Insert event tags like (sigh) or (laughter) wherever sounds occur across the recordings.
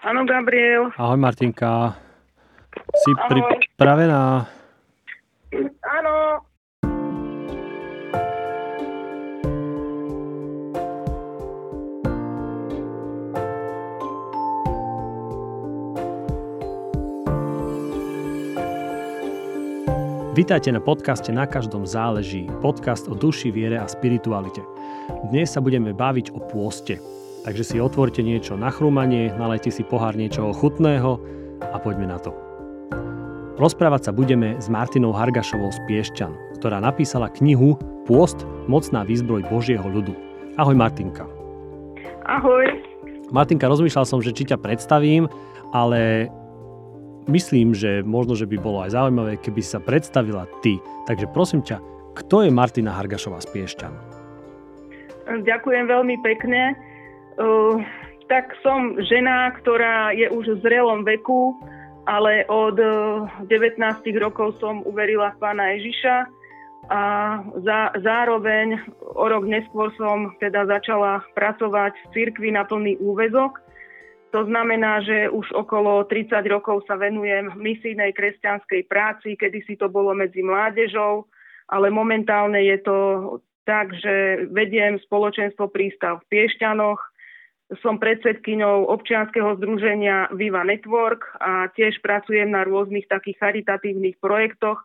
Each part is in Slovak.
Áno, Gabriel. Ahoj Martinka. Si Ahoj. pripravená? Áno. Vítajte na podcaste Na každom záleží. Podcast o duši, viere a spiritualite. Dnes sa budeme baviť o pôste. Takže si otvorte niečo na chrúmanie, nalejte si pohár niečoho chutného a poďme na to. Rozprávať sa budeme s Martinou Hargašovou z Piešťan, ktorá napísala knihu Pôst, mocná výzbroj Božieho ľudu. Ahoj Martinka. Ahoj. Martinka, rozmýšľal som, že či ťa predstavím, ale myslím, že možno, že by bolo aj zaujímavé, keby sa predstavila ty. Takže prosím ťa, kto je Martina Hargašová z Piešťan? Ďakujem veľmi pekne. Uh, tak som žena, ktorá je už v zrelom veku, ale od uh, 19 rokov som uverila v pána Ježiša a za, zároveň o rok neskôr som teda začala pracovať v cirkvi na plný úvezok. To znamená, že už okolo 30 rokov sa venujem misijnej kresťanskej práci, kedy si to bolo medzi mládežou, ale momentálne je to tak, že vediem spoločenstvo Prístav v Piešťanoch, som predsedkyňou občianskeho združenia Viva Network a tiež pracujem na rôznych takých charitatívnych projektoch,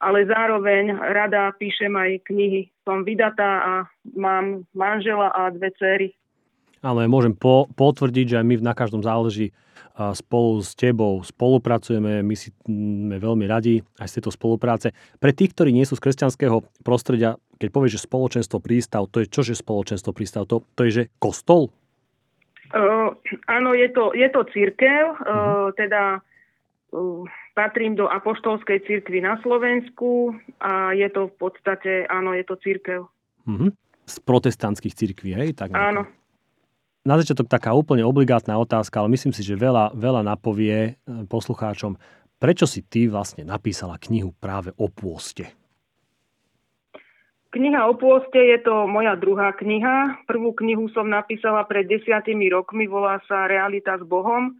ale zároveň rada píšem aj knihy. Som vydatá a mám manžela a dve cery. Ale môžem po, potvrdiť, že aj my na každom záleží a spolu s tebou spolupracujeme, my si sme veľmi radi aj z tejto spolupráce. Pre tých, ktorí nie sú z kresťanského prostredia, keď povieš, že spoločenstvo prístav, to je čože spoločenstvo prístav? To, to je, že kostol? Uh, áno, je to, je to církev, uh, teda uh, patrím do apoštolskej cirkvi na Slovensku a je to v podstate, áno, je to církev. Mhm. Z protestantských cirkví, hej? Tak nejako. Áno. Na začiatok taká úplne obligátna otázka, ale myslím si, že veľa, veľa napovie poslucháčom. Prečo si ty vlastne napísala knihu práve o pôste? Kniha o pôste je to moja druhá kniha. Prvú knihu som napísala pred desiatimi rokmi, volá sa Realita s Bohom.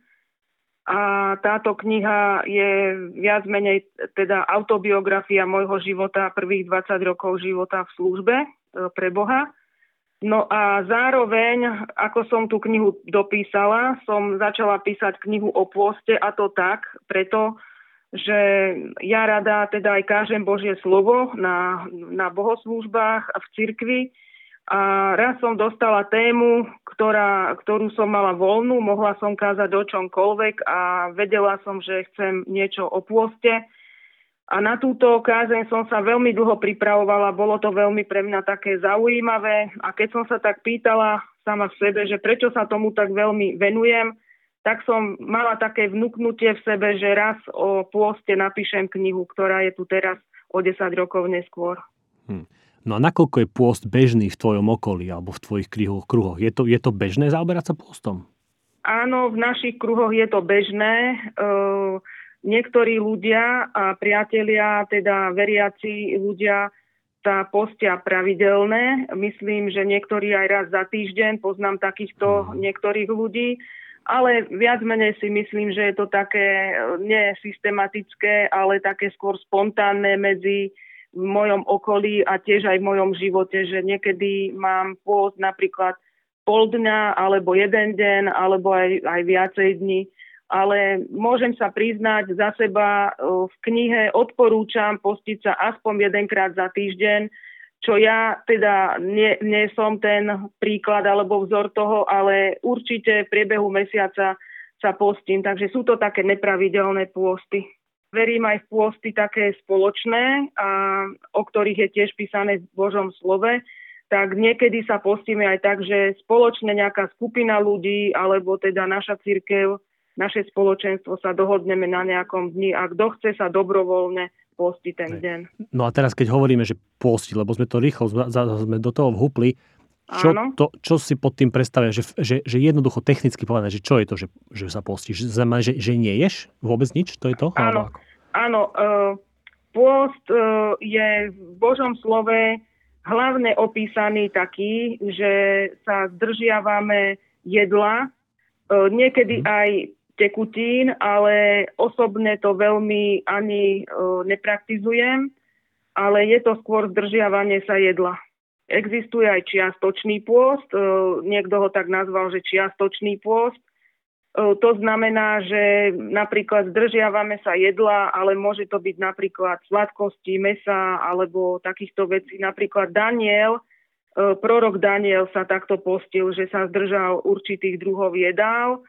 A táto kniha je viac menej teda autobiografia môjho života, prvých 20 rokov života v službe e, pre Boha. No a zároveň, ako som tú knihu dopísala, som začala písať knihu o pôste a to tak, preto, že ja rada teda aj kážem Božie slovo na, na bohoslúžbách a v cirkvi. A raz som dostala tému, ktorá, ktorú som mala voľnú, mohla som kázať o čomkoľvek a vedela som, že chcem niečo o pôste. A na túto kázeň som sa veľmi dlho pripravovala, bolo to veľmi pre mňa také zaujímavé. A keď som sa tak pýtala sama v sebe, že prečo sa tomu tak veľmi venujem, tak som mala také vnúknutie v sebe, že raz o pôste napíšem knihu, ktorá je tu teraz o 10 rokov neskôr. Hm. No a nakoľko je pôst bežný v tvojom okolí alebo v tvojich kruhoch? kruhoch? Je, to, je to bežné zaoberať sa pôstom? Áno, v našich kruhoch je to bežné. Uh, niektorí ľudia a priatelia, teda veriaci ľudia, sa postia pravidelné. Myslím, že niektorí aj raz za týždeň, poznám takýchto niektorých ľudí, ale viac menej si myslím, že je to také nesystematické, ale také skôr spontánne medzi v mojom okolí a tiež aj v mojom živote, že niekedy mám pôst napríklad pol dňa, alebo jeden deň, alebo aj, aj viacej dní. Ale môžem sa priznať za seba, v knihe odporúčam postiť sa aspoň jedenkrát za týždeň, čo ja teda nie, nie som ten príklad alebo vzor toho, ale určite v priebehu mesiaca sa postím. Takže sú to také nepravidelné pôsty verím aj v pôsty také spoločné, a, o ktorých je tiež písané v Božom slove, tak niekedy sa postíme aj tak, že spoločne nejaká skupina ľudí, alebo teda naša církev, naše spoločenstvo sa dohodneme na nejakom dni a kto chce sa dobrovoľne postiť ten deň. No a teraz, keď hovoríme, že postiť, lebo sme to rýchlo, sme do toho vhupli, čo, to, čo si pod tým predstavia, že, že, že jednoducho technicky povedané, že čo je to, že, že sa postíš? Znamená, že, že nie ješ vôbec nič? To je to? Áno, áno uh, pôst uh, je v Božom slove hlavne opísaný taký, že sa zdržiavame jedla, niekedy aj tekutín, ale osobne to veľmi ani nepraktizujem, ale je to skôr zdržiavanie sa jedla. Existuje aj čiastočný pôst, niekto ho tak nazval, že čiastočný pôst, to znamená, že napríklad zdržiavame sa jedla, ale môže to byť napríklad sladkosti, mesa alebo takýchto vecí. Napríklad Daniel, prorok Daniel sa takto postil, že sa zdržal určitých druhov jedál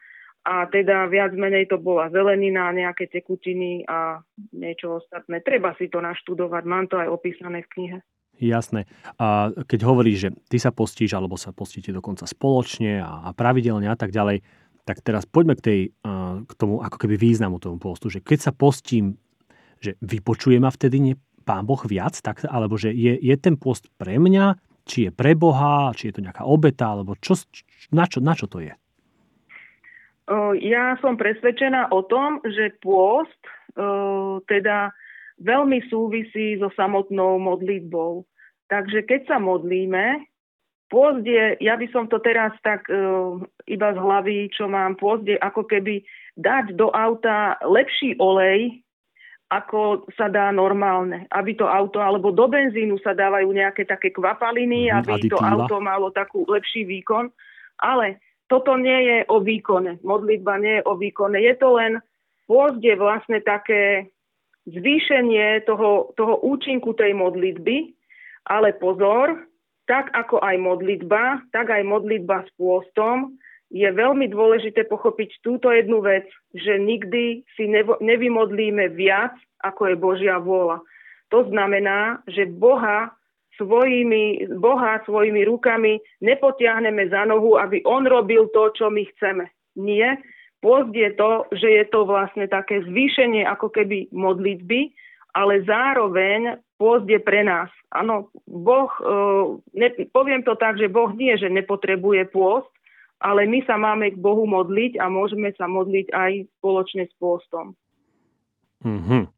a teda viac menej to bola zelenina, nejaké tekutiny a niečo ostatné. Treba si to naštudovať, mám to aj opísané v knihe. Jasné. A keď hovoríš, že ty sa postíš, alebo sa postíte dokonca spoločne a pravidelne a tak ďalej, tak teraz poďme k, tej, k tomu ako keby významu tomu postu, že keď sa postím, že vypočuje ma vtedy nie, Pán Boh viac, tak, alebo že je, je ten post pre mňa, či je pre Boha, či je to nejaká obeta, alebo čo, na, čo, na čo to je? Ja som presvedčená o tom, že pôst teda veľmi súvisí so samotnou modlitbou. Takže keď sa modlíme, Pôzd je, ja by som to teraz tak iba z hlavy, čo mám, pôzd je ako keby dať do auta lepší olej, ako sa dá normálne. Aby to auto, alebo do benzínu sa dávajú nejaké také kvapaliny, mm, aby aditíva. to auto malo takú lepší výkon. Ale toto nie je o výkone. Modlitba nie je o výkone. Je to len, pôzd je vlastne také zvýšenie toho, toho účinku tej modlitby, ale pozor, tak ako aj modlitba, tak aj modlitba s pôstom, je veľmi dôležité pochopiť túto jednu vec, že nikdy si nevymodlíme viac, ako je Božia vôľa. To znamená, že Boha svojimi, Boha svojimi rukami nepotiahneme za nohu, aby On robil to, čo my chceme. Nie. Pôst je to, že je to vlastne také zvýšenie ako keby modlitby, ale zároveň pôst je pre nás. Áno, Boh, e, ne, poviem to tak, že Boh nie, že nepotrebuje pôst, ale my sa máme k Bohu modliť a môžeme sa modliť aj spoločne s pôstom. Mm-hmm.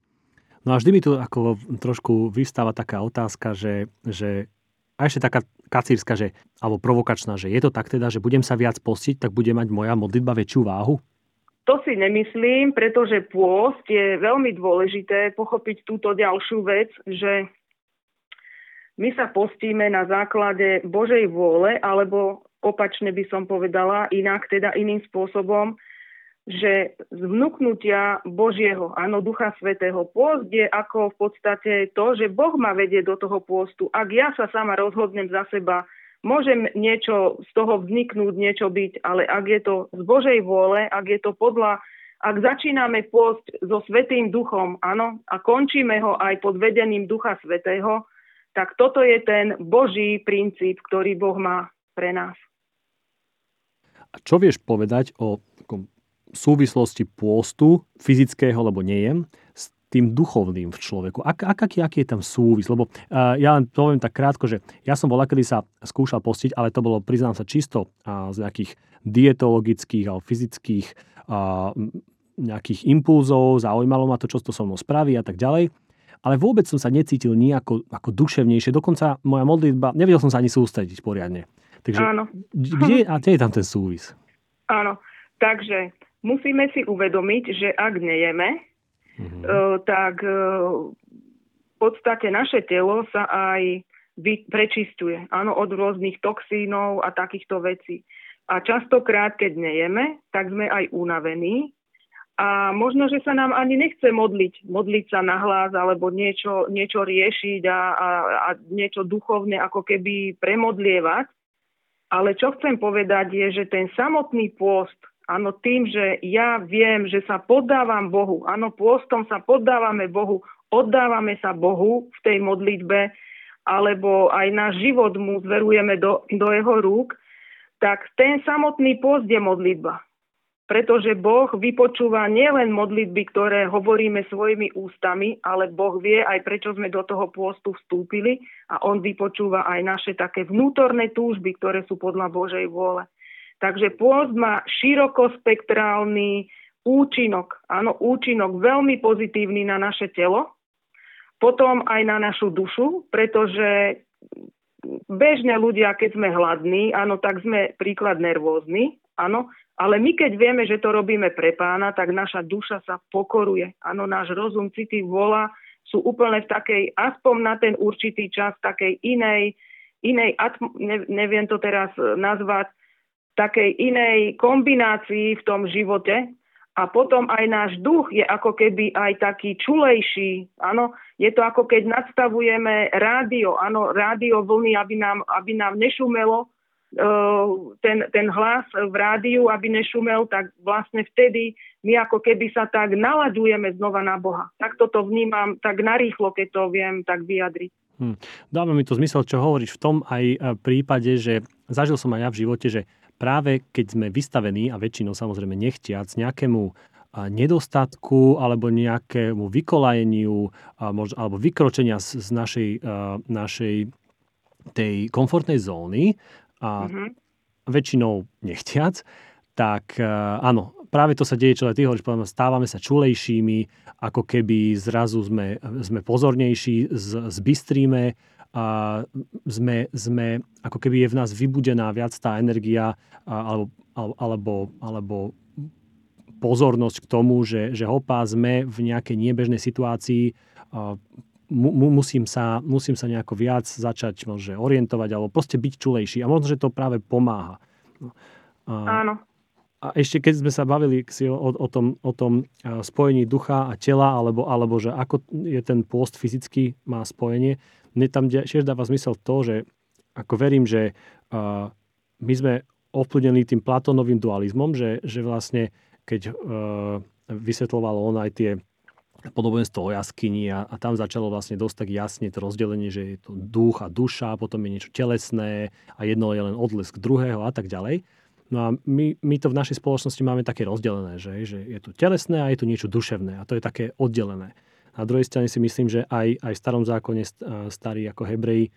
No a vždy mi tu ako trošku vystáva taká otázka, že, že a ešte taká kacírska, že, alebo provokačná, že je to tak teda, že budem sa viac postiť, tak bude mať moja modlitba väčšiu váhu? To si nemyslím, pretože pôst je veľmi dôležité pochopiť túto ďalšiu vec, že my sa postíme na základe Božej vôle, alebo opačne by som povedala, inak teda iným spôsobom, že z vnúknutia Božieho, áno, Ducha Svetého, pôst je ako v podstate to, že Boh ma vedie do toho pôstu. Ak ja sa sama rozhodnem za seba, Môžem niečo z toho vzniknúť, niečo byť, ale ak je to z Božej vôle, ak je to podľa, ak začíname pôst so Svetým duchom, áno, a končíme ho aj pod vedením Ducha Svetého, tak toto je ten Boží princíp, ktorý Boh má pre nás. A čo vieš povedať o súvislosti pôstu, fyzického, lebo nejem, s tým duchovným v človeku? Ak, ak, aký, aký je tam súvis? Lebo uh, ja len poviem tak krátko, že ja som bol kedy sa skúšal postiť, ale to bolo, priznám sa, čisto uh, z nejakých dietologických alebo fyzických uh, nejakých impulzov, zaujímalo ma to, čo to so mnou spraví a tak ďalej. Ale vôbec som sa necítil nejako ako duševnejšie. Dokonca moja modlitba, nevedel som sa ani sústrediť poriadne. Takže Áno. Kde, a kde je tam ten súvis? Áno, takže musíme si uvedomiť, že ak nejeme, mm-hmm. tak e, v podstate naše telo sa aj prečistuje. Áno, od rôznych toxínov a takýchto vecí. A častokrát, keď nejeme, tak sme aj unavení a možno, že sa nám ani nechce modliť, modliť sa na hlas alebo niečo, niečo riešiť a, a, a niečo duchovne ako keby premodlievať. Ale čo chcem povedať je, že ten samotný pôst, Áno, tým, že ja viem, že sa poddávam Bohu. Áno, pôstom sa poddávame Bohu, oddávame sa Bohu v tej modlitbe, alebo aj náš život mu zverujeme do, do jeho rúk, tak ten samotný pôst je modlitba. Pretože Boh vypočúva nielen modlitby, ktoré hovoríme svojimi ústami, ale Boh vie aj prečo sme do toho pôstu vstúpili a On vypočúva aj naše také vnútorné túžby, ktoré sú podľa Božej vôle. Takže pôst má širokospektrálny účinok, áno, účinok veľmi pozitívny na naše telo, potom aj na našu dušu, pretože bežne ľudia, keď sme hladní, áno, tak sme príklad nervózni áno, ale my keď vieme, že to robíme pre pána, tak naša duša sa pokoruje. Áno, náš rozum, city, vola sú úplne v takej, aspoň na ten určitý čas, takej inej, inej neviem to teraz nazvať, takej inej kombinácii v tom živote, a potom aj náš duch je ako keby aj taký čulejší. Áno, je to ako keď nadstavujeme rádio, áno, rádio vlny, aby nám, aby nám nešumelo uh, ten, ten hlas v rádiu, aby nešumel, tak vlastne vtedy my ako keby sa tak naladujeme znova na Boha. Tak toto vnímam tak narýchlo, keď to viem tak vyjadriť. Hmm. Dáva mi to zmysel, čo hovoríš v tom aj e, prípade, že zažil som aj ja v živote, že práve keď sme vystavení, a väčšinou samozrejme nechtiac, nejakému nedostatku alebo nejakému vykolajeniu alebo vykročenia z, z našej, našej tej komfortnej zóny a mm-hmm. väčšinou nechtiac, tak áno, práve to sa deje, čo aj ty hovoríš, stávame sa čulejšími, ako keby zrazu sme, sme pozornejší, z, zbystríme, a sme, sme, ako keby je v nás vybudená viac tá energia alebo, alebo, alebo pozornosť k tomu, že, že hopa, sme v nejakej niebežnej situácii, mu, musím, sa, musím sa nejako viac začať možno, orientovať alebo proste byť čulejší. A možno, že to práve pomáha. A, Áno. A ešte keď sme sa bavili si o, o, tom, o tom spojení ducha a tela, alebo, alebo že ako je ten pôst fyzicky má spojenie, mne tam tiež dáva zmysel to, že ako verím, že uh, my sme ovplyvnení tým Platónovým dualizmom, že, že vlastne keď uh, vysvetloval on aj tie podobenstvo o jaskyni a, a tam začalo vlastne dosť tak jasne to rozdelenie, že je to duch a duša, potom je niečo telesné a jedno je len odlesk druhého a tak ďalej. No a my, my to v našej spoločnosti máme také rozdelené, že, že je tu telesné a je tu niečo duševné a to je také oddelené. Na druhej strane si myslím, že aj, aj v starom zákone starí ako Hebreji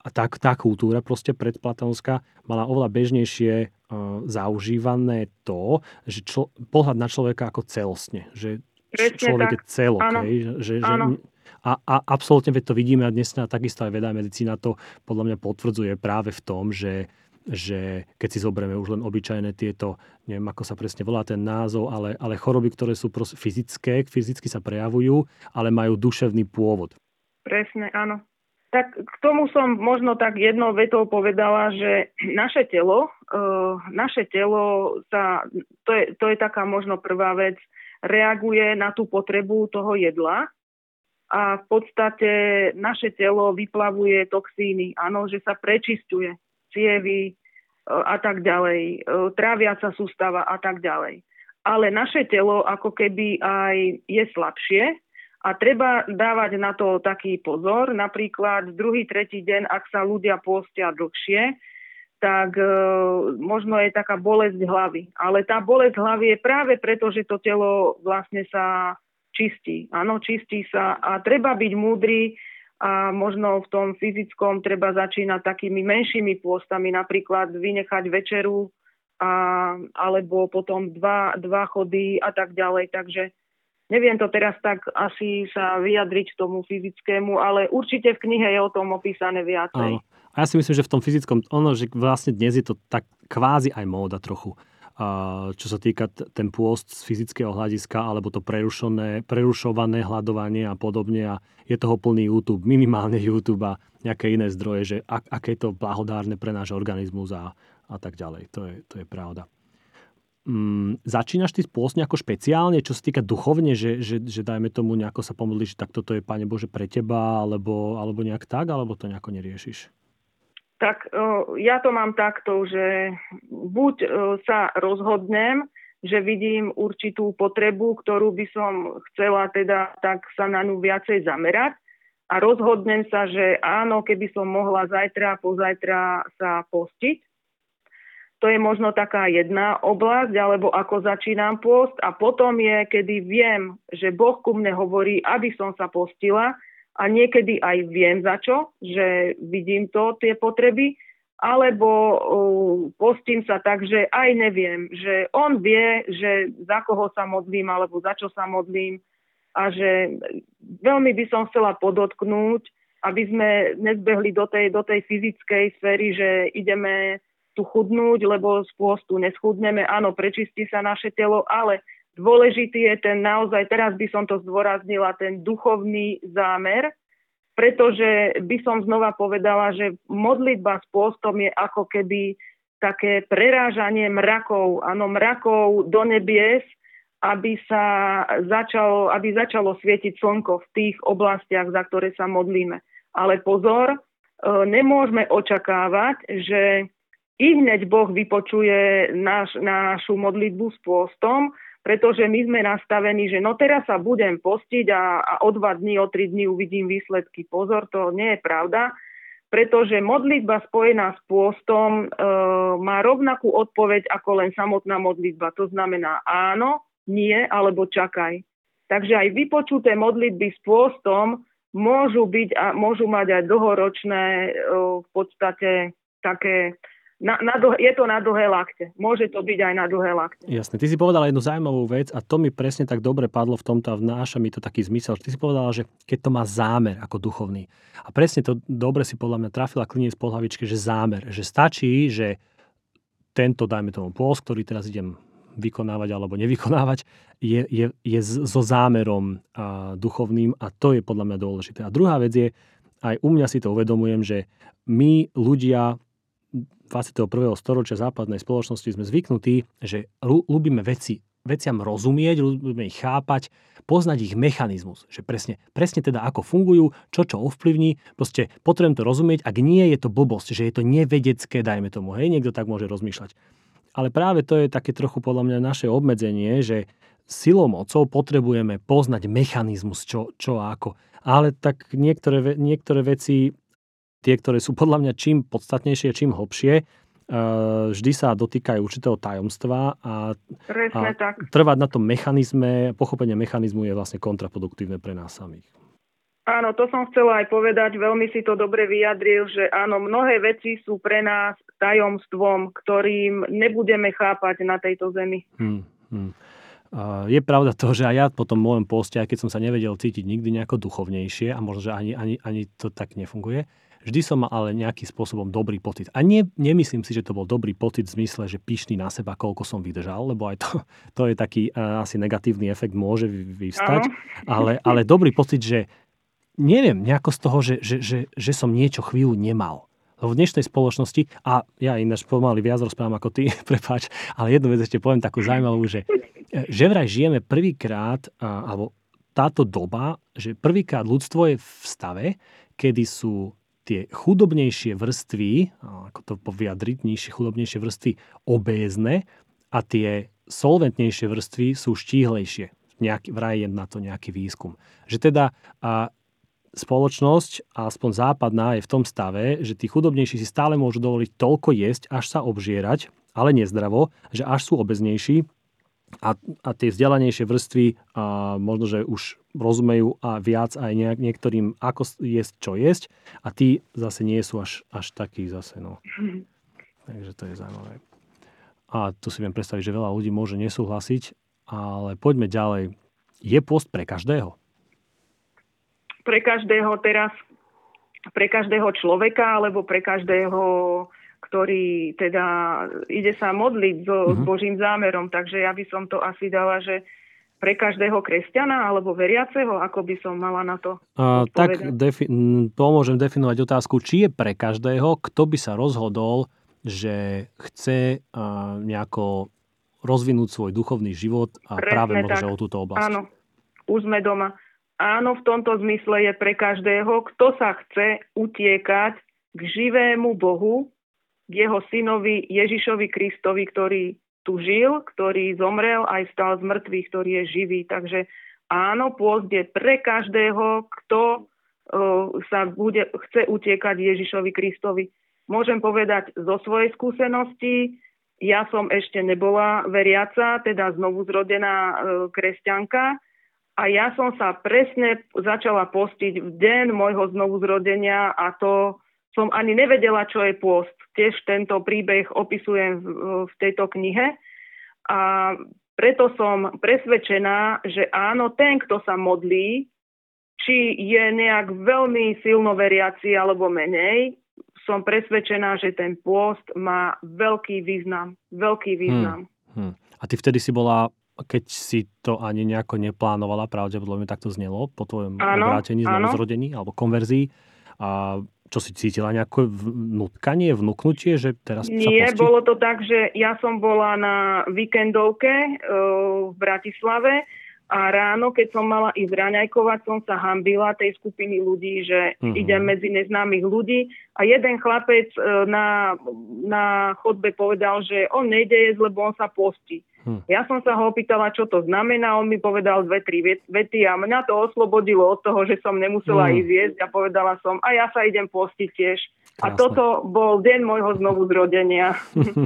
a tá, tá kultúra proste predplatonská mala oveľa bežnejšie uh, zaužívané to, že člo, pohľad na človeka ako celostne. Že Presne človek tak. je celok. Hej, že, že, a, a absolútne to vidíme a dnes takisto aj veda medicína to podľa mňa potvrdzuje práve v tom, že že keď si zoberieme už len obyčajné tieto, neviem ako sa presne volá ten názov, ale, ale choroby, ktoré sú fyzické, fyzicky sa prejavujú, ale majú duševný pôvod. Presne, áno. Tak k tomu som možno tak jednou vetou povedala, že naše telo, uh, naše telo sa, to je, to je taká možno prvá vec, reaguje na tú potrebu toho jedla a v podstate naše telo vyplavuje toxíny, áno, že sa prečistuje cievy e, a tak ďalej, e, tráviaca sústava a tak ďalej. Ale naše telo ako keby aj je slabšie a treba dávať na to taký pozor. Napríklad druhý, tretí deň, ak sa ľudia postia dlhšie, tak e, možno je taká bolesť hlavy. Ale tá bolesť hlavy je práve preto, že to telo vlastne sa čistí. Áno, čistí sa a treba byť múdry a možno v tom fyzickom treba začínať takými menšími pôstami, napríklad vynechať večeru a, alebo potom dva, dva chody a tak ďalej. Takže neviem to teraz tak asi sa vyjadriť tomu fyzickému, ale určite v knihe je o tom opísané viacej. Áno. A ja si myslím, že v tom fyzickom, ono, že vlastne dnes je to tak kvázi aj móda trochu čo sa týka ten pôst z fyzického hľadiska alebo to prerušené, prerušované hľadovanie a podobne a je toho plný YouTube, minimálne YouTube a nejaké iné zdroje, že ak, aké je to blahodárne pre náš organizmus a, a tak ďalej. To je, to je pravda. Mm, začínaš ty pôst nejako špeciálne, čo sa týka duchovne, že, že, že dajme tomu nejako sa že tak toto je, Pane Bože, pre teba, alebo, alebo nejak tak, alebo to nejako neriešiš? Tak ja to mám takto, že buď sa rozhodnem, že vidím určitú potrebu, ktorú by som chcela teda tak sa na ňu viacej zamerať a rozhodnem sa, že áno, keby som mohla zajtra, pozajtra sa postiť. To je možno taká jedna oblasť, alebo ako začínam post a potom je, kedy viem, že Boh ku mne hovorí, aby som sa postila, a niekedy aj viem za čo, že vidím to, tie potreby, alebo uh, postím sa tak, že aj neviem, že on vie, že za koho sa modlím alebo za čo sa modlím a že veľmi by som chcela podotknúť, aby sme nezbehli do tej, do tej fyzickej sféry, že ideme tu chudnúť, lebo z pôstu neschudneme. Áno, prečistí sa naše telo, ale dôležitý je ten naozaj, teraz by som to zdôraznila, ten duchovný zámer, pretože by som znova povedala, že modlitba s pôstom je ako keby také prerážanie mrakov, áno, mrakov do nebies, aby sa začalo, aby začalo svietiť slnko v tých oblastiach, za ktoré sa modlíme. Ale pozor, e, nemôžeme očakávať, že i hneď Boh vypočuje naš, našu modlitbu s pôstom, pretože my sme nastavení, že no teraz sa budem postiť a, a o dva dní, o tri dní uvidím výsledky. Pozor, to nie je pravda, pretože modlitba spojená s pôstom e, má rovnakú odpoveď ako len samotná modlitba. To znamená áno, nie alebo čakaj. Takže aj vypočuté modlitby s pôstom môžu byť a môžu mať aj dlhoročné e, v podstate také na, na dlh, je to na dlhé lakte. Môže to byť aj na dlhé lakte. Jasne. Ty si povedala jednu zaujímavú vec a to mi presne tak dobre padlo v tomto a vnáša mi to taký zmysel. Ty si povedala, že keď to má zámer ako duchovný. A presne to dobre si podľa mňa trafila kliniec po hlavičke, že zámer. Že stačí, že tento, dajme tomu pôs, ktorý teraz idem vykonávať alebo nevykonávať, je, je, je so zámerom a, duchovným a to je podľa mňa dôležité. A druhá vec je, aj u mňa si to uvedomujem, že my ľudia 21. storočia západnej spoločnosti sme zvyknutí, že ľúbime veci, veciam rozumieť, ľúbime ich chápať, poznať ich mechanizmus, že presne, presne teda ako fungujú, čo čo ovplyvní, proste potrebujem to rozumieť, ak nie je to blbosť, že je to nevedecké, dajme tomu, hej, niekto tak môže rozmýšľať. Ale práve to je také trochu podľa mňa naše obmedzenie, že silou mocou potrebujeme poznať mechanizmus, čo, čo a ako. Ale tak niektoré, niektoré veci tie, ktoré sú podľa mňa čím podstatnejšie, čím hlbšie, eh, vždy sa dotýkajú určitého tajomstva a, a tak. trvať na tom mechanizme, pochopenie mechanizmu je vlastne kontraproduktívne pre nás samých. Áno, to som chcela aj povedať, veľmi si to dobre vyjadril, že áno, mnohé veci sú pre nás tajomstvom, ktorým nebudeme chápať na tejto zemi. Hmm, hmm. Je pravda to, že aj ja po tom môjom poste, aj keď som sa nevedel cítiť nikdy nejako duchovnejšie, a možno, že ani, ani, ani to tak nefunguje, Vždy som mal ale nejakým spôsobom dobrý pocit. A nie, nemyslím si, že to bol dobrý pocit v zmysle, že pyšný na seba, koľko som vydržal, lebo aj to, (laughs) to je taký uh, asi negatívny efekt môže vyvstať. Ale, ale dobrý pocit, že neviem, nejako z toho, že, že, že, že som niečo chvíľu nemal. V dnešnej spoločnosti, a ja ináč pomaly viac rozprávam ako ty, (laughs) prepáč, ale jednu vec ešte poviem takú zaujímavú, že, že vraj žijeme prvýkrát, alebo táto doba, že prvýkrát ľudstvo je v stave, kedy sú tie chudobnejšie vrstvy, ako to poviadriť, nižšie chudobnejšie vrstvy obézne a tie solventnejšie vrstvy sú štíhlejšie. Nejaký, vraj je na to nejaký výskum. Že teda a spoločnosť, aspoň západná, je v tom stave, že tí chudobnejší si stále môžu dovoliť toľko jesť, až sa obžierať, ale nezdravo, že až sú obeznejší a, a tie vzdelanejšie vrstvy a možno, že už rozumejú a viac aj nejak, niektorým, ako jesť, čo jesť a tí zase nie sú až, až takí zase. No. Takže to je zaujímavé. A tu si viem predstaviť, že veľa ľudí môže nesúhlasiť, ale poďme ďalej. Je post pre každého? Pre každého teraz, pre každého človeka alebo pre každého ktorý teda ide sa modliť so, s mhm. Božím zámerom. Takže ja by som to asi dala, že pre každého kresťana alebo veriaceho, ako by som mala na to uh, Tak defi- pomôžem definovať otázku, či je pre každého, kto by sa rozhodol, že chce uh, nejako rozvinúť svoj duchovný život a Presne práve možno o túto oblasť. Áno, už sme doma. Áno, v tomto zmysle je pre každého, kto sa chce utiekať k živému Bohu, jeho synovi Ježišovi Kristovi, ktorý tu žil, ktorý zomrel aj stal z mŕtvych, ktorý je živý. Takže áno, pôzd je pre každého, kto uh, sa bude, chce utiekať Ježišovi Kristovi. Môžem povedať zo svojej skúsenosti, ja som ešte nebola veriaca, teda znovu zrodená uh, kresťanka, a ja som sa presne začala postiť v deň môjho znovu zrodenia a to som ani nevedela, čo je pôst. Tiež tento príbeh opisujem v, v tejto knihe. A preto som presvedčená, že áno, ten, kto sa modlí, či je nejak veľmi silno veriaci alebo menej, som presvedčená, že ten pôst má veľký význam. Veľký význam. Hmm. Hmm. A ty vtedy si bola, keď si to ani nejako neplánovala, pravdepodobne takto znelo po tvojom obrátení, zrodení alebo konverzii. A čo si cítila, nejaké vnutkanie, vnúknutie, že teraz Nie, bolo to tak, že ja som bola na víkendovke uh, v Bratislave a ráno, keď som mala ísť raňajkovať, som sa hambila tej skupiny ľudí, že uh-huh. idem medzi neznámych ľudí a jeden chlapec uh, na, na chodbe povedal, že on nejde jesť, lebo on sa postí. Hm. Ja som sa ho opýtala, čo to znamená, on mi povedal dve, tri vety a mňa to oslobodilo od toho, že som nemusela hm. ísť jesť a povedala som, a ja sa idem postiť tiež. Krásne. A toto bol deň môjho znovu zrodenia.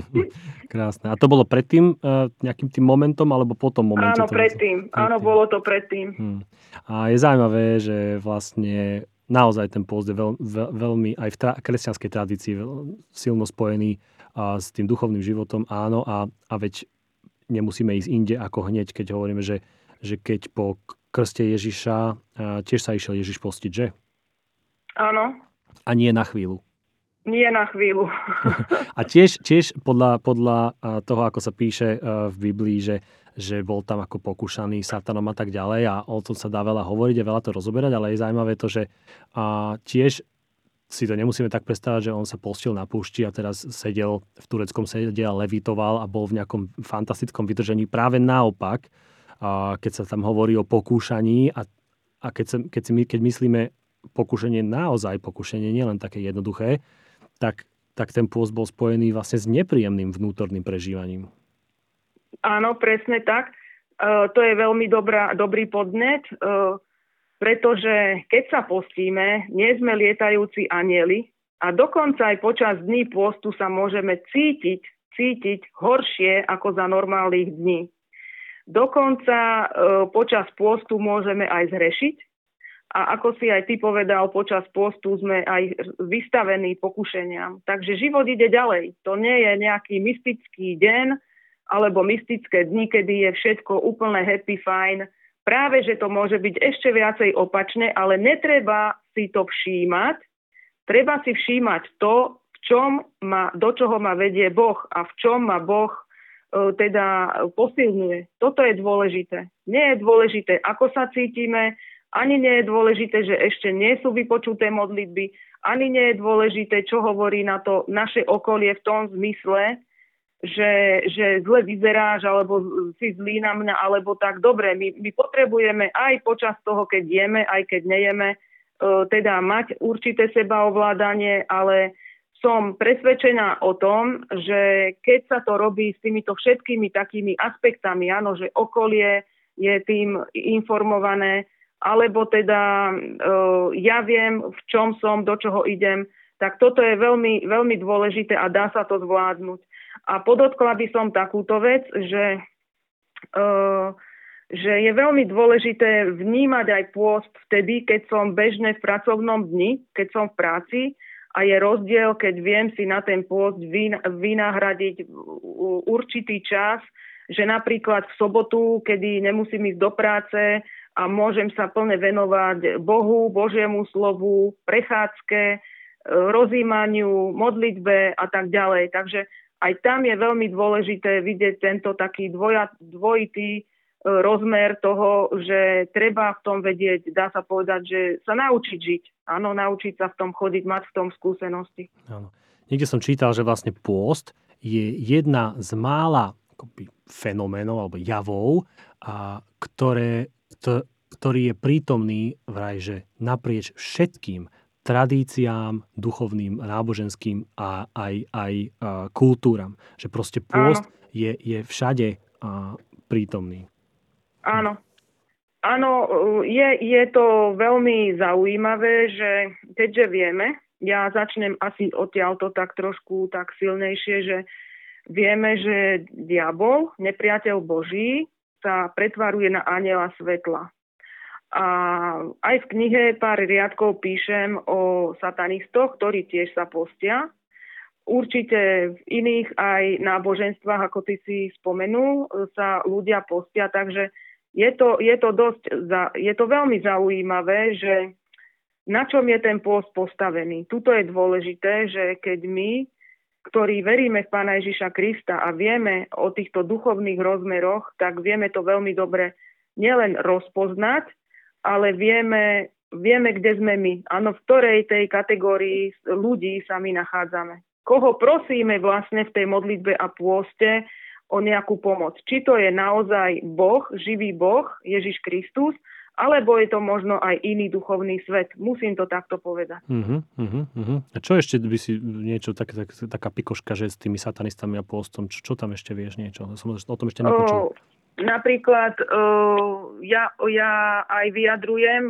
(laughs) Krásne. A to bolo predtým uh, nejakým tým momentom, alebo potom momente? Áno, predtým. predtým. Áno, bolo to predtým. Hm. A je zaujímavé, že vlastne naozaj ten post je veľ, veľ, veľmi aj v tra- kresťanskej tradícii veľ, silno spojený a s tým duchovným životom, áno, a, a veď nemusíme ísť inde ako hneď, keď hovoríme, že, že keď po krste Ježiša tiež sa išiel Ježiš postiť, že? Áno. A nie na chvíľu. Nie na chvíľu. (laughs) a tiež, tiež podľa, podľa toho, ako sa píše v Biblii, že, že bol tam ako pokúšaný satanom a tak ďalej a o tom sa dá veľa hovoriť a veľa to rozoberať, ale je zaujímavé to, že a tiež si to nemusíme tak predstavať, že on sa postil na púšti a teraz sedel v tureckom sede a levitoval a bol v nejakom fantastickom vydržení. Práve naopak, a keď sa tam hovorí o pokúšaní a, a keď, sa, keď, si my, keď myslíme pokúšanie naozaj pokúšanie, nielen také jednoduché, tak, tak ten pôst bol spojený vlastne s nepríjemným vnútorným prežívaním. Áno, presne tak. Uh, to je veľmi dobrá, dobrý podnet. Uh, pretože keď sa postíme, nie sme lietajúci anieli a dokonca aj počas dní postu sa môžeme cítiť, cítiť horšie ako za normálnych dní. Dokonca e, počas postu môžeme aj zrešiť a ako si aj ty povedal, počas postu sme aj vystavení pokušeniam. Takže život ide ďalej. To nie je nejaký mystický deň alebo mystické dni, kedy je všetko úplne happy, fine práve, že to môže byť ešte viacej opačne, ale netreba si to všímať. Treba si všímať to, v čom ma, do čoho ma vedie Boh a v čom ma Boh e, teda posilňuje. Toto je dôležité. Nie je dôležité, ako sa cítime, ani nie je dôležité, že ešte nie sú vypočuté modlitby, ani nie je dôležité, čo hovorí na to naše okolie v tom zmysle, že, že zle vyzeráš, alebo si zlý na mňa, alebo tak. Dobre, my, my potrebujeme aj počas toho, keď jeme, aj keď nejeme, e, teda mať určité sebaovládanie, ale som presvedčená o tom, že keď sa to robí s týmito všetkými takými aspektami, áno, že okolie je tým informované, alebo teda e, ja viem, v čom som, do čoho idem, tak toto je veľmi, veľmi dôležité a dá sa to zvládnuť. A podotkla by som takúto vec, že, uh, že je veľmi dôležité vnímať aj pôst vtedy, keď som bežne v pracovnom dni, keď som v práci a je rozdiel, keď viem si na ten pôst vynahradiť určitý čas, že napríklad v sobotu, kedy nemusím ísť do práce a môžem sa plne venovať Bohu, Božiemu slovu, prechádzke, rozímaniu, modlitbe a tak ďalej. Takže aj tam je veľmi dôležité vidieť tento taký dvoja, dvojitý e, rozmer toho, že treba v tom vedieť, dá sa povedať, že sa naučiť žiť. Áno, naučiť sa v tom chodiť, mať v tom skúsenosti. Áno. Niekde som čítal, že vlastne pôst je jedna z mála fenoménov alebo javov, a ktoré, to, ktorý je prítomný vraj, že naprieč všetkým tradíciám, duchovným, náboženským a aj, aj a, kultúram. Že proste pôst je, je všade prítomný. Áno. Áno, je, je to veľmi zaujímavé, že keďže vieme, ja začnem asi odtiaľto tak trošku tak silnejšie, že vieme, že diabol, nepriateľ Boží, sa pretvaruje na aniela svetla. A aj v knihe pár riadkov píšem o satanistoch, ktorí tiež sa postia. Určite v iných aj náboženstvách, ako ty si spomenul, sa ľudia postia, takže je to, je to, dosť, je to veľmi zaujímavé, že na čom je ten pôst postavený. Tuto je dôležité, že keď my, ktorí veríme v Pána Ježiša Krista a vieme o týchto duchovných rozmeroch, tak vieme to veľmi dobre nielen rozpoznať, ale vieme, vieme, kde sme my. Áno, v ktorej tej kategórii ľudí sa my nachádzame. Koho prosíme vlastne v tej modlitbe a pôste o nejakú pomoc. Či to je naozaj Boh, živý Boh, Ježiš Kristus, alebo je to možno aj iný duchovný svet. Musím to takto povedať. Uh-huh, uh-huh, uh-huh. A čo ešte by si niečo, tak, tak, taká pikoška, že s tými satanistami a pôstom, čo, čo tam ešte vieš niečo? Som o tom ešte nepočul. O, napríklad o, ja, ja aj vyjadrujem,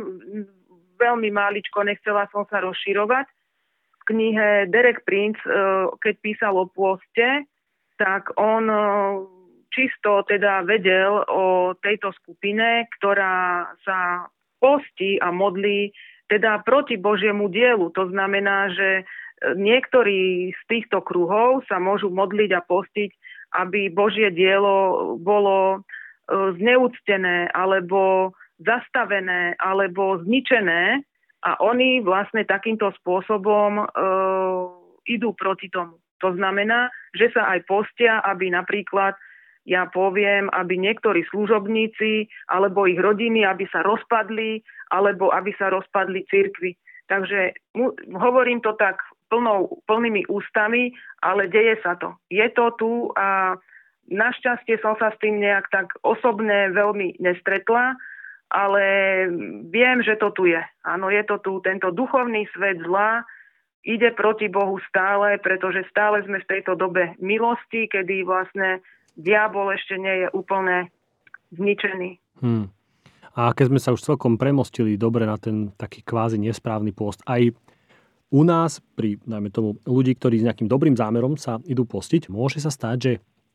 veľmi máličko, nechcela som sa rozširovať. V knihe Derek Prince, o, keď písal o pôste, tak on čisto teda vedel o tejto skupine, ktorá sa postí a modlí teda proti Božiemu dielu. To znamená, že e, niektorí z týchto kruhov sa môžu modliť a postiť, aby Božie dielo bolo e, zneúctené alebo zastavené alebo zničené a oni vlastne takýmto spôsobom e, idú proti tomu. To znamená, že sa aj postia, aby napríklad ja poviem, aby niektorí služobníci alebo ich rodiny, aby sa rozpadli, alebo aby sa rozpadli cirkvy. Takže mu, hovorím to tak plnou, plnými ústami, ale deje sa to. Je to tu a našťastie som sa s tým nejak tak osobne veľmi nestretla, ale viem, že to tu je. Áno, je to tu. Tento duchovný svet zla ide proti Bohu stále, pretože stále sme v tejto dobe milosti, kedy vlastne diabol ešte nie je úplne zničený. Hmm. A keď sme sa už celkom premostili dobre na ten taký kvázi nesprávny post, aj u nás, pri, najmä tomu, ľudí, ktorí s nejakým dobrým zámerom sa idú postiť, môže sa stať, že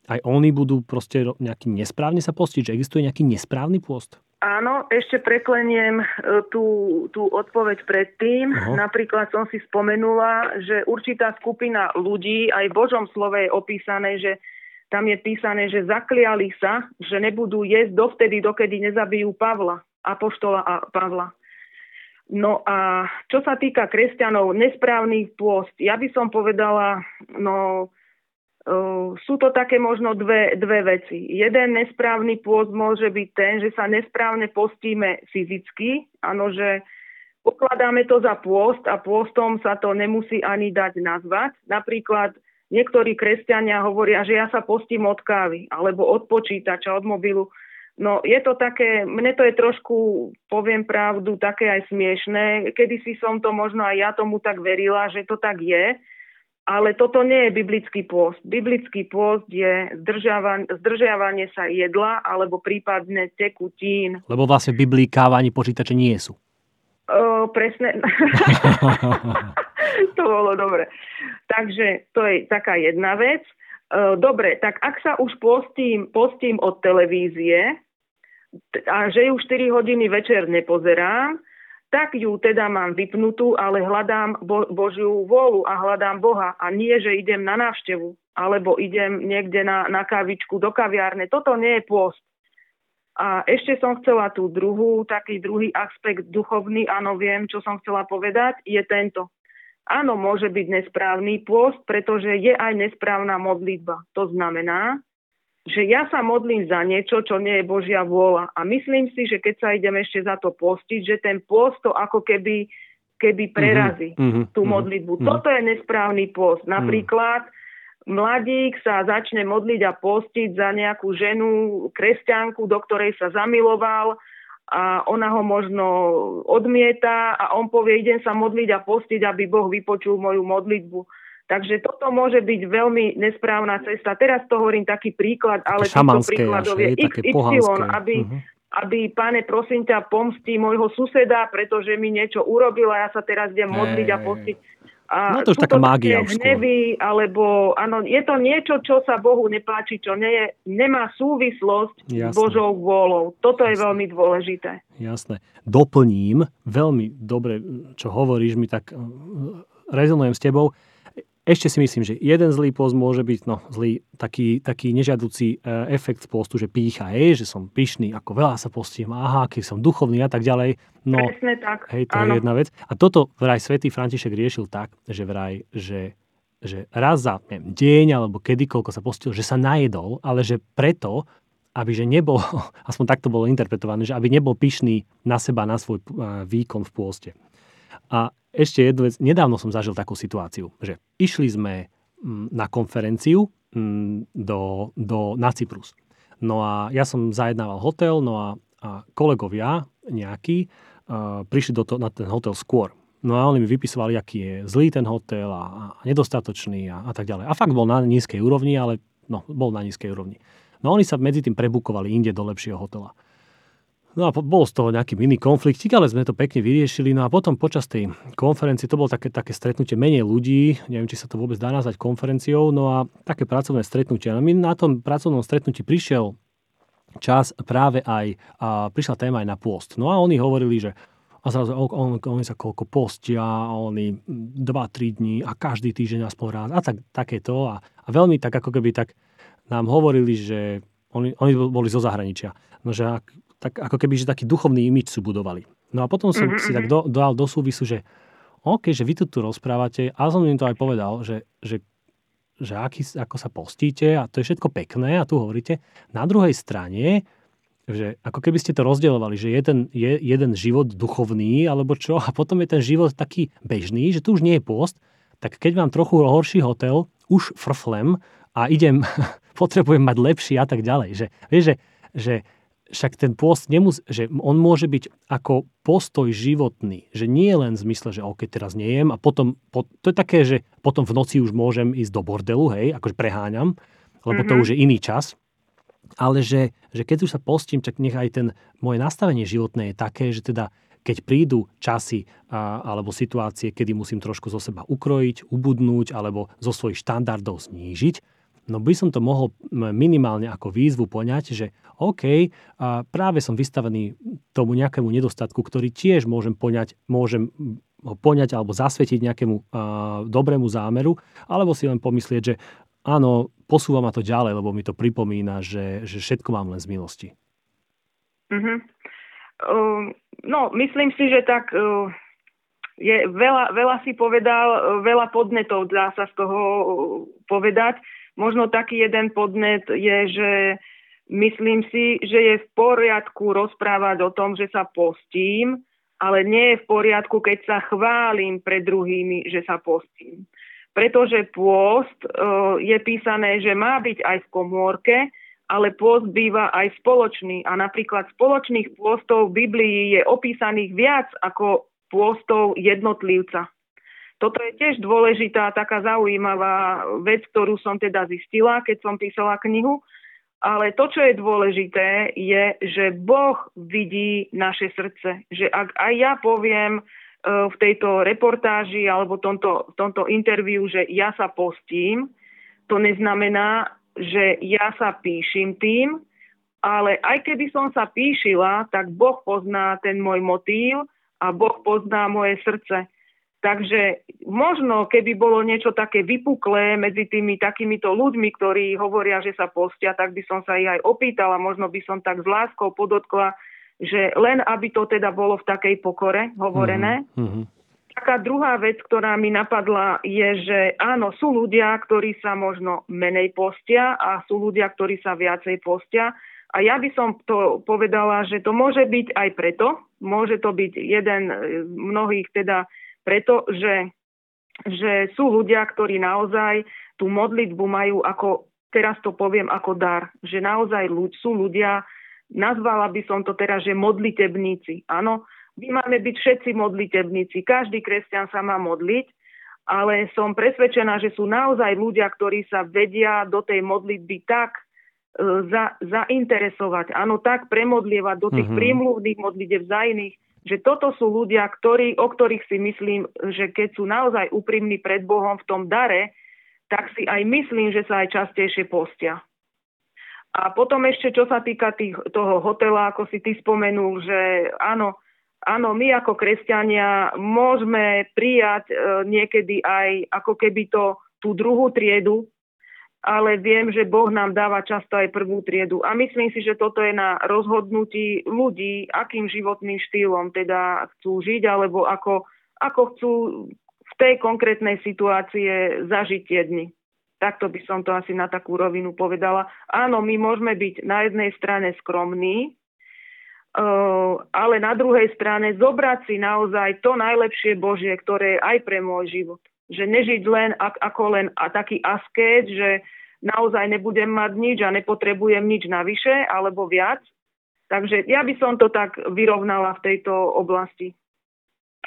aj oni budú proste nejaký nesprávne sa postiť, že existuje nejaký nesprávny post? Áno, ešte prekleniem e, tú, tú odpoveď predtým. Uh-huh. Napríklad som si spomenula, že určitá skupina ľudí, aj v Božom slove je opísané, že tam je písané, že zakliali sa, že nebudú jesť dovtedy, dokedy nezabijú Pavla, apoštola a Pavla. No a čo sa týka kresťanov, nesprávny pôst, ja by som povedala, no sú to také možno dve, dve veci. Jeden nesprávny pôst môže byť ten, že sa nesprávne postíme fyzicky, áno, že pokladáme to za pôst a pôstom sa to nemusí ani dať nazvať. Napríklad Niektorí kresťania hovoria, že ja sa postím od kávy alebo od počítača, od mobilu. No je to také, mne to je trošku, poviem pravdu, také aj smiešné. Kedy si som to možno aj ja tomu tak verila, že to tak je, ale toto nie je biblický pôst. Biblický pôst je zdržiavanie, sa jedla alebo prípadne tekutín. Lebo vlastne v Biblii káva ani počítače nie sú. O, presne. (laughs) to bolo dobre. Takže to je taká jedna vec. Dobre, tak ak sa už postím, postím od televízie a že ju 4 hodiny večer nepozerám, tak ju teda mám vypnutú, ale hľadám Bo- Božiu vôľu a hľadám Boha. A nie, že idem na návštevu, alebo idem niekde na, na kavičku do kaviárne. Toto nie je pôst. A ešte som chcela tú druhú, taký druhý aspekt duchovný, áno, viem, čo som chcela povedať, je tento. Áno, môže byť nesprávny pôst, pretože je aj nesprávna modlitba. To znamená, že ja sa modlím za niečo, čo nie je Božia vôľa. A myslím si, že keď sa idem ešte za to postiť, že ten post to ako keby, keby prerazí mm-hmm, tú modlitbu. Mm-hmm. Toto je nesprávny post. Napríklad mm-hmm. mladík sa začne modliť a postiť za nejakú ženu, kresťanku, do ktorej sa zamiloval a ona ho možno odmieta a on povie, idem sa modliť a postiť, aby Boh vypočul moju modlitbu. Takže toto môže byť veľmi nesprávna cesta. Teraz to hovorím taký príklad, ale týchto príkladov je XY, aby, uh-huh. aby, pane, prosím ťa, pomstí môjho suseda, pretože mi niečo urobil a ja sa teraz idem modliť a postiť. A no to už taká mágia už hnevy, alebo áno, je to niečo, čo sa Bohu nepáči, čo nie je, nemá súvislosť Jasne. s Božou vôľou. Toto Jasne. je veľmi dôležité. Jasné. Doplním, veľmi dobre, čo hovoríš, mi tak eh, rezonujem s tebou. Ešte si myslím, že jeden zlý post môže byť no, zlý, taký, taký nežiaducí e, efekt z postu, že pícha, hej, že som pyšný, ako veľa sa postím, aha, keď som duchovný a tak ďalej. No, Presne tak. Hej, to Áno. je jedna vec. A toto vraj svätý František riešil tak, že vraj, že že raz za neviem, deň alebo kedykoľko sa postil, že sa najedol, ale že preto, aby že nebol, (laughs) aspoň takto bolo interpretované, že aby nebol pyšný na seba, na svoj výkon v pôste. A ešte jednu vec, nedávno som zažil takú situáciu, že išli sme mm, na konferenciu mm, do, do, na Cyprus. No a ja som zajednával hotel, no a, a kolegovia nejakí uh, prišli do to, na ten hotel skôr. No a oni mi vypisovali, aký je zlý ten hotel a, a nedostatočný a, a tak ďalej. A fakt bol na nízkej úrovni, ale no, bol na nízkej úrovni. No oni sa medzi tým prebukovali inde do lepšieho hotela. No a bol z toho nejaký mini konfliktik, ale sme to pekne vyriešili. No a potom počas tej konferencie, to bolo také, také stretnutie menej ľudí, neviem, či sa to vôbec dá nazvať konferenciou, no a také pracovné stretnutie. No my na tom pracovnom stretnutí prišiel čas práve aj, a prišla téma aj na pôst. No a oni hovorili, že a zrazu on, oni sa koľko postia, oni 2-3 dní a každý týždeň aspoň raz a tak, takéto. A, a veľmi tak ako keby tak nám hovorili, že oni, oni boli zo zahraničia. No, že ak, tak ako keby, že taký duchovný imič sú budovali. No a potom som mm-hmm. si tak mhm. do, dal do súvisu, že OK, že vy tu, tu rozprávate, a som im to aj povedal, že, že, že aký, ako sa postíte a to je všetko pekné a tu hovoríte. Na druhej strane že ako keby ste to rozdielovali, že je ten je jeden život duchovný alebo čo a potom je ten život taký bežný, že tu už nie je post, tak keď mám trochu horší hotel, už frflem a idem, (laughs) potrebujem mať lepší a tak ďalej. Že, vieš, že, že však ten post nemus, že on môže byť ako postoj životný, že nie je len v zmysle, že OK, teraz nejem a potom, po, to je také, že potom v noci už môžem ísť do bordelu, hej, akože preháňam, lebo mm-hmm. to mhm. už je iný čas, ale že, že keď už sa postím, tak nech aj ten moje nastavenie životné je také, že teda keď prídu časy a, alebo situácie, kedy musím trošku zo seba ukrojiť, ubudnúť alebo zo svojich štandardov znížiť, no by som to mohol minimálne ako výzvu poňať, že OK, a práve som vystavený tomu nejakému nedostatku, ktorý tiež môžem poňať, môžem poňať alebo zasvetiť nejakému a, dobrému zámeru, alebo si len pomyslieť, že áno, posúva ma to ďalej, lebo mi to pripomína, že, že všetko mám len z milosti. Uh-huh. Uh, no, myslím si, že tak uh, je veľa, veľa si povedal, uh, veľa podnetov dá sa z toho uh, povedať. Možno taký jeden podnet je, že myslím si, že je v poriadku rozprávať o tom, že sa postím, ale nie je v poriadku, keď sa chválim pred druhými, že sa postím pretože pôst e, je písané, že má byť aj v komórke, ale pôst býva aj spoločný. A napríklad spoločných pôstov v Biblii je opísaných viac ako pôstov jednotlivca. Toto je tiež dôležitá, taká zaujímavá vec, ktorú som teda zistila, keď som písala knihu. Ale to, čo je dôležité, je, že Boh vidí naše srdce. Že ak aj ja poviem, E, v tejto reportáži alebo tomto, tomto interviu, že ja sa postím, to neznamená, že ja sa píšim tým, ale aj keby som sa píšila, tak Boh pozná ten môj motív a Boh pozná moje srdce. Takže možno, keby bolo niečo také vypuklé medzi tými takýmito ľuďmi, ktorí hovoria, že sa postia, tak by som sa ich aj opýtala, možno by som tak s láskou podotkla, že len aby to teda bolo v takej pokore hovorené. Mm-hmm. Taká druhá vec, ktorá mi napadla, je, že áno, sú ľudia, ktorí sa možno menej postia a sú ľudia, ktorí sa viacej postia. A ja by som to povedala, že to môže byť aj preto, môže to byť jeden z mnohých teda preto, že, sú ľudia, ktorí naozaj tú modlitbu majú ako, teraz to poviem ako dar, že naozaj sú ľudia, Nazvala by som to teraz, že modlitebníci. Áno, my máme byť všetci modlitebníci. Každý kresťan sa má modliť, ale som presvedčená, že sú naozaj ľudia, ktorí sa vedia do tej modlitby tak e, za, zainteresovať, áno, tak premodlievať do tých mm-hmm. prímluvných modlitev za iných, že toto sú ľudia, ktorí, o ktorých si myslím, že keď sú naozaj úprimní pred Bohom v tom dare, tak si aj myslím, že sa aj častejšie postia. A potom ešte, čo sa týka tých, toho hotela, ako si ty spomenul, že áno, áno, my ako kresťania môžeme prijať e, niekedy aj ako keby to tú druhú triedu, ale viem, že Boh nám dáva často aj prvú triedu. A myslím si, že toto je na rozhodnutí ľudí, akým životným štýlom teda chcú žiť, alebo ako, ako chcú v tej konkrétnej situácie zažiť tie dni. Takto by som to asi na takú rovinu povedala. Áno, my môžeme byť na jednej strane skromní, eh, ale na druhej strane zobrať si naozaj to najlepšie Božie, ktoré je aj pre môj život že nežiť len ako len taký asket, že naozaj nebudem mať nič a nepotrebujem nič navyše alebo viac. Takže ja by som to tak vyrovnala v tejto oblasti.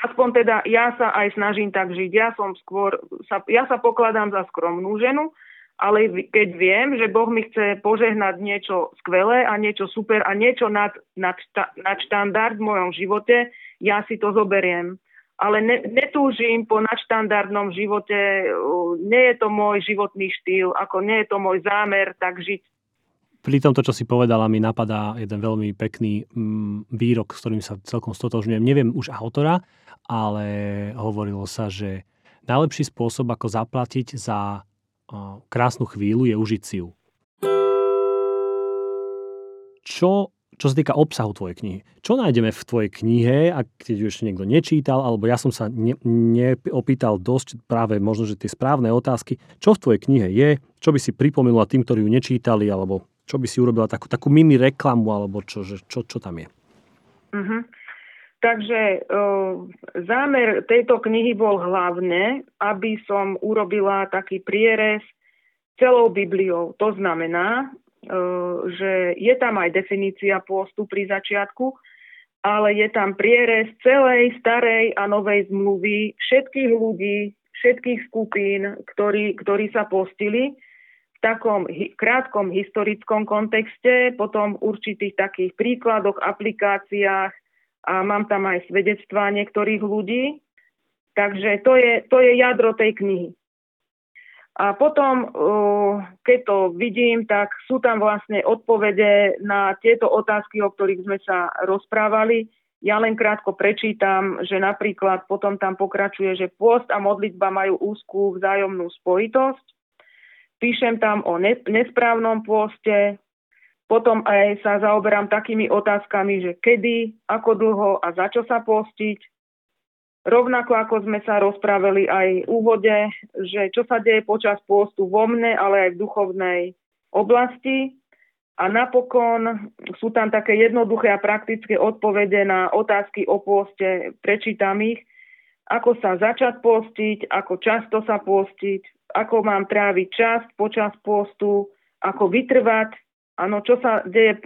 Aspoň teda ja sa aj snažím tak žiť. Ja som skôr, sa, ja sa pokladám za skromnú ženu, ale keď viem, že Boh mi chce požehnať niečo skvelé a niečo super a niečo nad, nad, nad štandard v mojom živote, ja si to zoberiem ale ne, netúžim po nadštandardnom živote, nie je to môj životný štýl, ako nie je to môj zámer tak žiť. Pri tomto, čo si povedala, mi napadá jeden veľmi pekný mm, výrok, s ktorým sa celkom stotožňujem. Neviem už autora, ale hovorilo sa, že najlepší spôsob, ako zaplatiť za krásnu chvíľu, je užiť si ju. Čo čo sa týka obsahu tvojej knihy. Čo nájdeme v tvojej knihe, ak keď ju ešte niekto nečítal, alebo ja som sa ne, neopýtal dosť práve možno, že tie správne otázky, čo v tvojej knihe je, čo by si pripomenula tým, ktorí ju nečítali, alebo čo by si urobila takú, takú mini reklamu, alebo čo, že, čo, čo tam je? Uh-huh. Takže uh, zámer tejto knihy bol hlavne, aby som urobila taký prierez celou Bibliou. To znamená, že je tam aj definícia pôstu pri začiatku, ale je tam prierez celej starej a novej zmluvy všetkých ľudí, všetkých skupín, ktorí, ktorí sa postili v takom krátkom historickom kontexte, potom určitých takých príkladoch, aplikáciách a mám tam aj svedectvá niektorých ľudí. Takže to je, to je jadro tej knihy. A potom, keď to vidím, tak sú tam vlastne odpovede na tieto otázky, o ktorých sme sa rozprávali. Ja len krátko prečítam, že napríklad potom tam pokračuje, že pôst a modlitba majú úzkú vzájomnú spojitosť. Píšem tam o nesprávnom pôste, potom aj sa zaoberám takými otázkami, že kedy, ako dlho a za čo sa postiť, Rovnako ako sme sa rozprávali aj v úvode, že čo sa deje počas pôstu vo mne, ale aj v duchovnej oblasti. A napokon sú tam také jednoduché a praktické odpovede na otázky o pôste, prečítam ich, ako sa začať postiť, ako často sa postiť, ako mám tráviť čas počas postu, ako vytrvať, áno, čo sa deje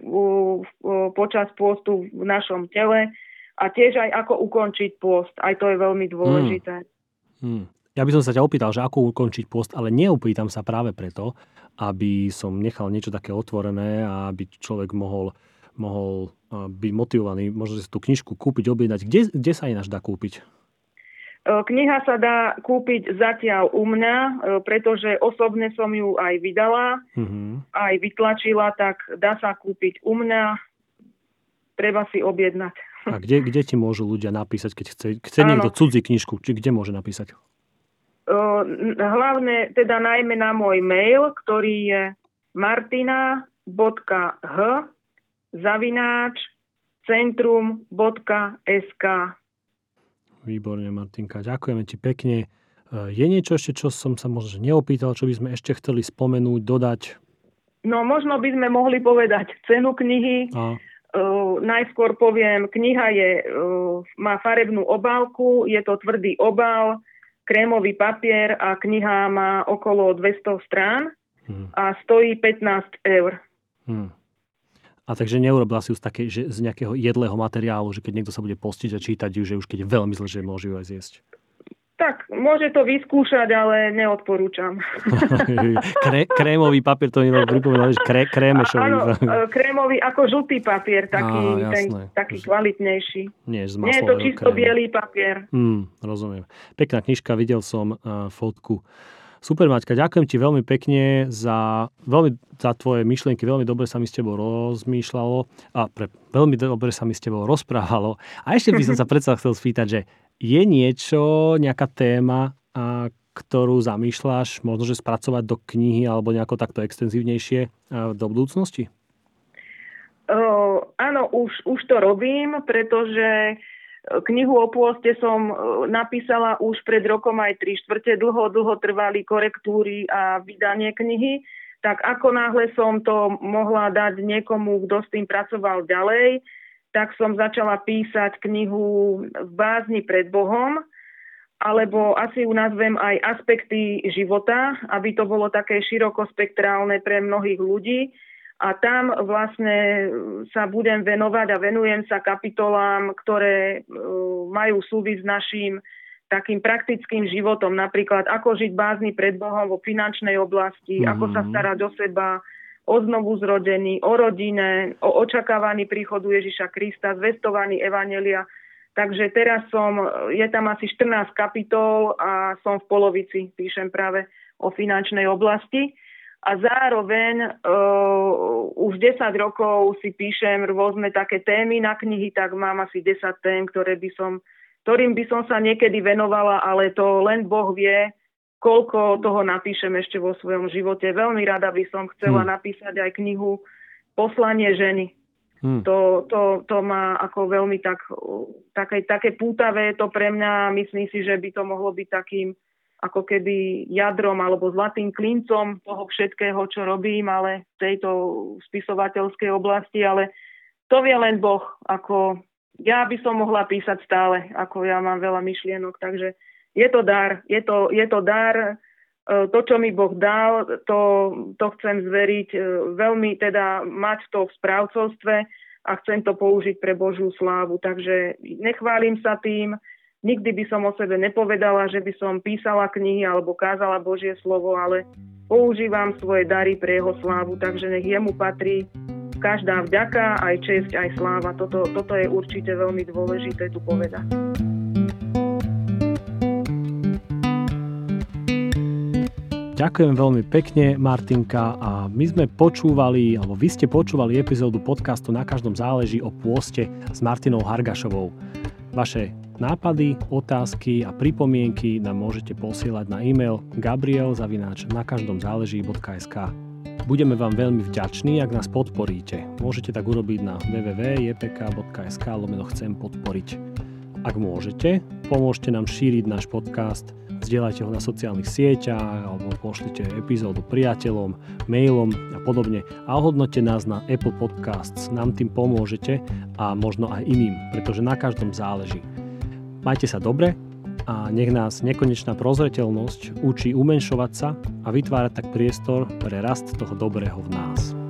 počas postu v našom tele, a tiež aj ako ukončiť post. Aj to je veľmi dôležité. Hmm. Hmm. Ja by som sa ťa opýtal, že ako ukončiť post, ale neopýtam sa práve preto, aby som nechal niečo také otvorené a aby človek mohol, mohol byť motivovaný, možno si tú knižku kúpiť, objednať. Kde, kde sa ináč dá kúpiť? Kniha sa dá kúpiť zatiaľ u mňa, pretože osobne som ju aj vydala, mm-hmm. aj vytlačila, tak dá sa kúpiť u mňa. Treba si objednať. A kde, kde ti môžu ľudia napísať, keď chce, chce niekto cudzí knižku, či kde môže napísať? hlavne, teda najmä na môj mail, ktorý je martina.h zavináč centrum.sk Výborne, Martinka. Ďakujeme ti pekne. Je niečo ešte, čo som sa možno neopýtal, čo by sme ešte chceli spomenúť, dodať? No, možno by sme mohli povedať cenu knihy. A Uh, najskôr poviem, kniha je, uh, má farebnú obálku, je to tvrdý obal, krémový papier a kniha má okolo 200 strán hmm. a stojí 15 eur. Hmm. A takže neurobila si ju z, také, že z nejakého jedlého materiálu, že keď niekto sa bude postiť a čítať ju, že už keď je veľmi zle, že môže ju aj zjesť. Môže to vyskúšať, ale neodporúčam. (laughs) Kré, krémový papier, to mi pripomínalo, že kré, krémešový. Áno, e, krémový ako žltý papier, taký, Á, ten, taký kvalitnejší. Nie, z Nie je to čisto krému. bielý papier. Hmm, rozumiem. Pekná knižka, videl som uh, fotku. Super, Maťka, ďakujem ti veľmi pekne za, veľmi, za tvoje myšlienky, veľmi dobre sa mi s tebou rozmýšľalo a pre, veľmi dobre sa mi s tebou rozprávalo. A ešte by som sa (laughs) predsa chcel spýtať, že je niečo, nejaká téma, a ktorú zamýšľaš možno, že spracovať do knihy alebo nejako takto extenzívnejšie e, do budúcnosti? Uh, áno, už, už to robím, pretože knihu o pôste som napísala už pred rokom aj tri štvrte. Dlho, dlho trvali korektúry a vydanie knihy. Tak ako náhle som to mohla dať niekomu, kto s tým pracoval ďalej, tak som začala písať knihu v bázni pred Bohom alebo asi ju nazvem aj aspekty života, aby to bolo také širokospektrálne pre mnohých ľudí. A tam vlastne sa budem venovať a venujem sa kapitolám, ktoré e, majú súvisť s našim takým praktickým životom, napríklad ako žiť bázni pred Bohom vo finančnej oblasti, mm-hmm. ako sa starať o seba, o znovu zrodený, o rodine, o očakávaný príchodu Ježiša Krista, zvestovaný Evanelia Takže teraz som, je tam asi 14 kapitol a som v polovici, píšem práve o finančnej oblasti. A zároveň uh, už 10 rokov si píšem rôzne také témy na knihy, tak mám asi 10 tém, ktoré by som, ktorým by som sa niekedy venovala, ale to len Boh vie, koľko toho napíšem ešte vo svojom živote. Veľmi rada by som chcela hmm. napísať aj knihu Poslanie ženy. Hmm. To, to, to má ako veľmi tak, také, také pútavé to pre mňa. Myslím si, že by to mohlo byť takým ako keby jadrom alebo zlatým klincom toho všetkého, čo robím, ale v tejto spisovateľskej oblasti, ale to vie len Boh, ako ja by som mohla písať stále, ako ja mám veľa myšlienok, takže je to dar, je to, je to dar, e, to, čo mi Boh dal, to, to chcem zveriť, e, veľmi teda mať to v správcovstve a chcem to použiť pre Božiu slávu. Takže nechválim sa tým, nikdy by som o sebe nepovedala, že by som písala knihy alebo kázala Božie slovo, ale používam svoje dary pre jeho slávu, takže nech jemu patrí každá vďaka, aj česť, aj sláva. Toto, toto je určite veľmi dôležité tu povedať. Ďakujem veľmi pekne, Martinka. A my sme počúvali, alebo vy ste počúvali epizódu podcastu Na každom záleží o pôste s Martinou Hargašovou. Vaše nápady, otázky a pripomienky nám môžete posielať na e-mail gabriel.zavináč na každom záleží.sk Budeme vám veľmi vďační, ak nás podporíte. Môžete tak urobiť na www.jpk.sk lomeno chcem podporiť. Ak môžete, pomôžte nám šíriť náš podcast – zdieľajte ho na sociálnych sieťach alebo pošlite epizódu priateľom, mailom a podobne a ohodnote nás na Apple Podcasts, nám tým pomôžete a možno aj iným, pretože na každom záleží. Majte sa dobre a nech nás nekonečná prozreteľnosť učí umenšovať sa a vytvárať tak priestor pre rast toho dobrého v nás.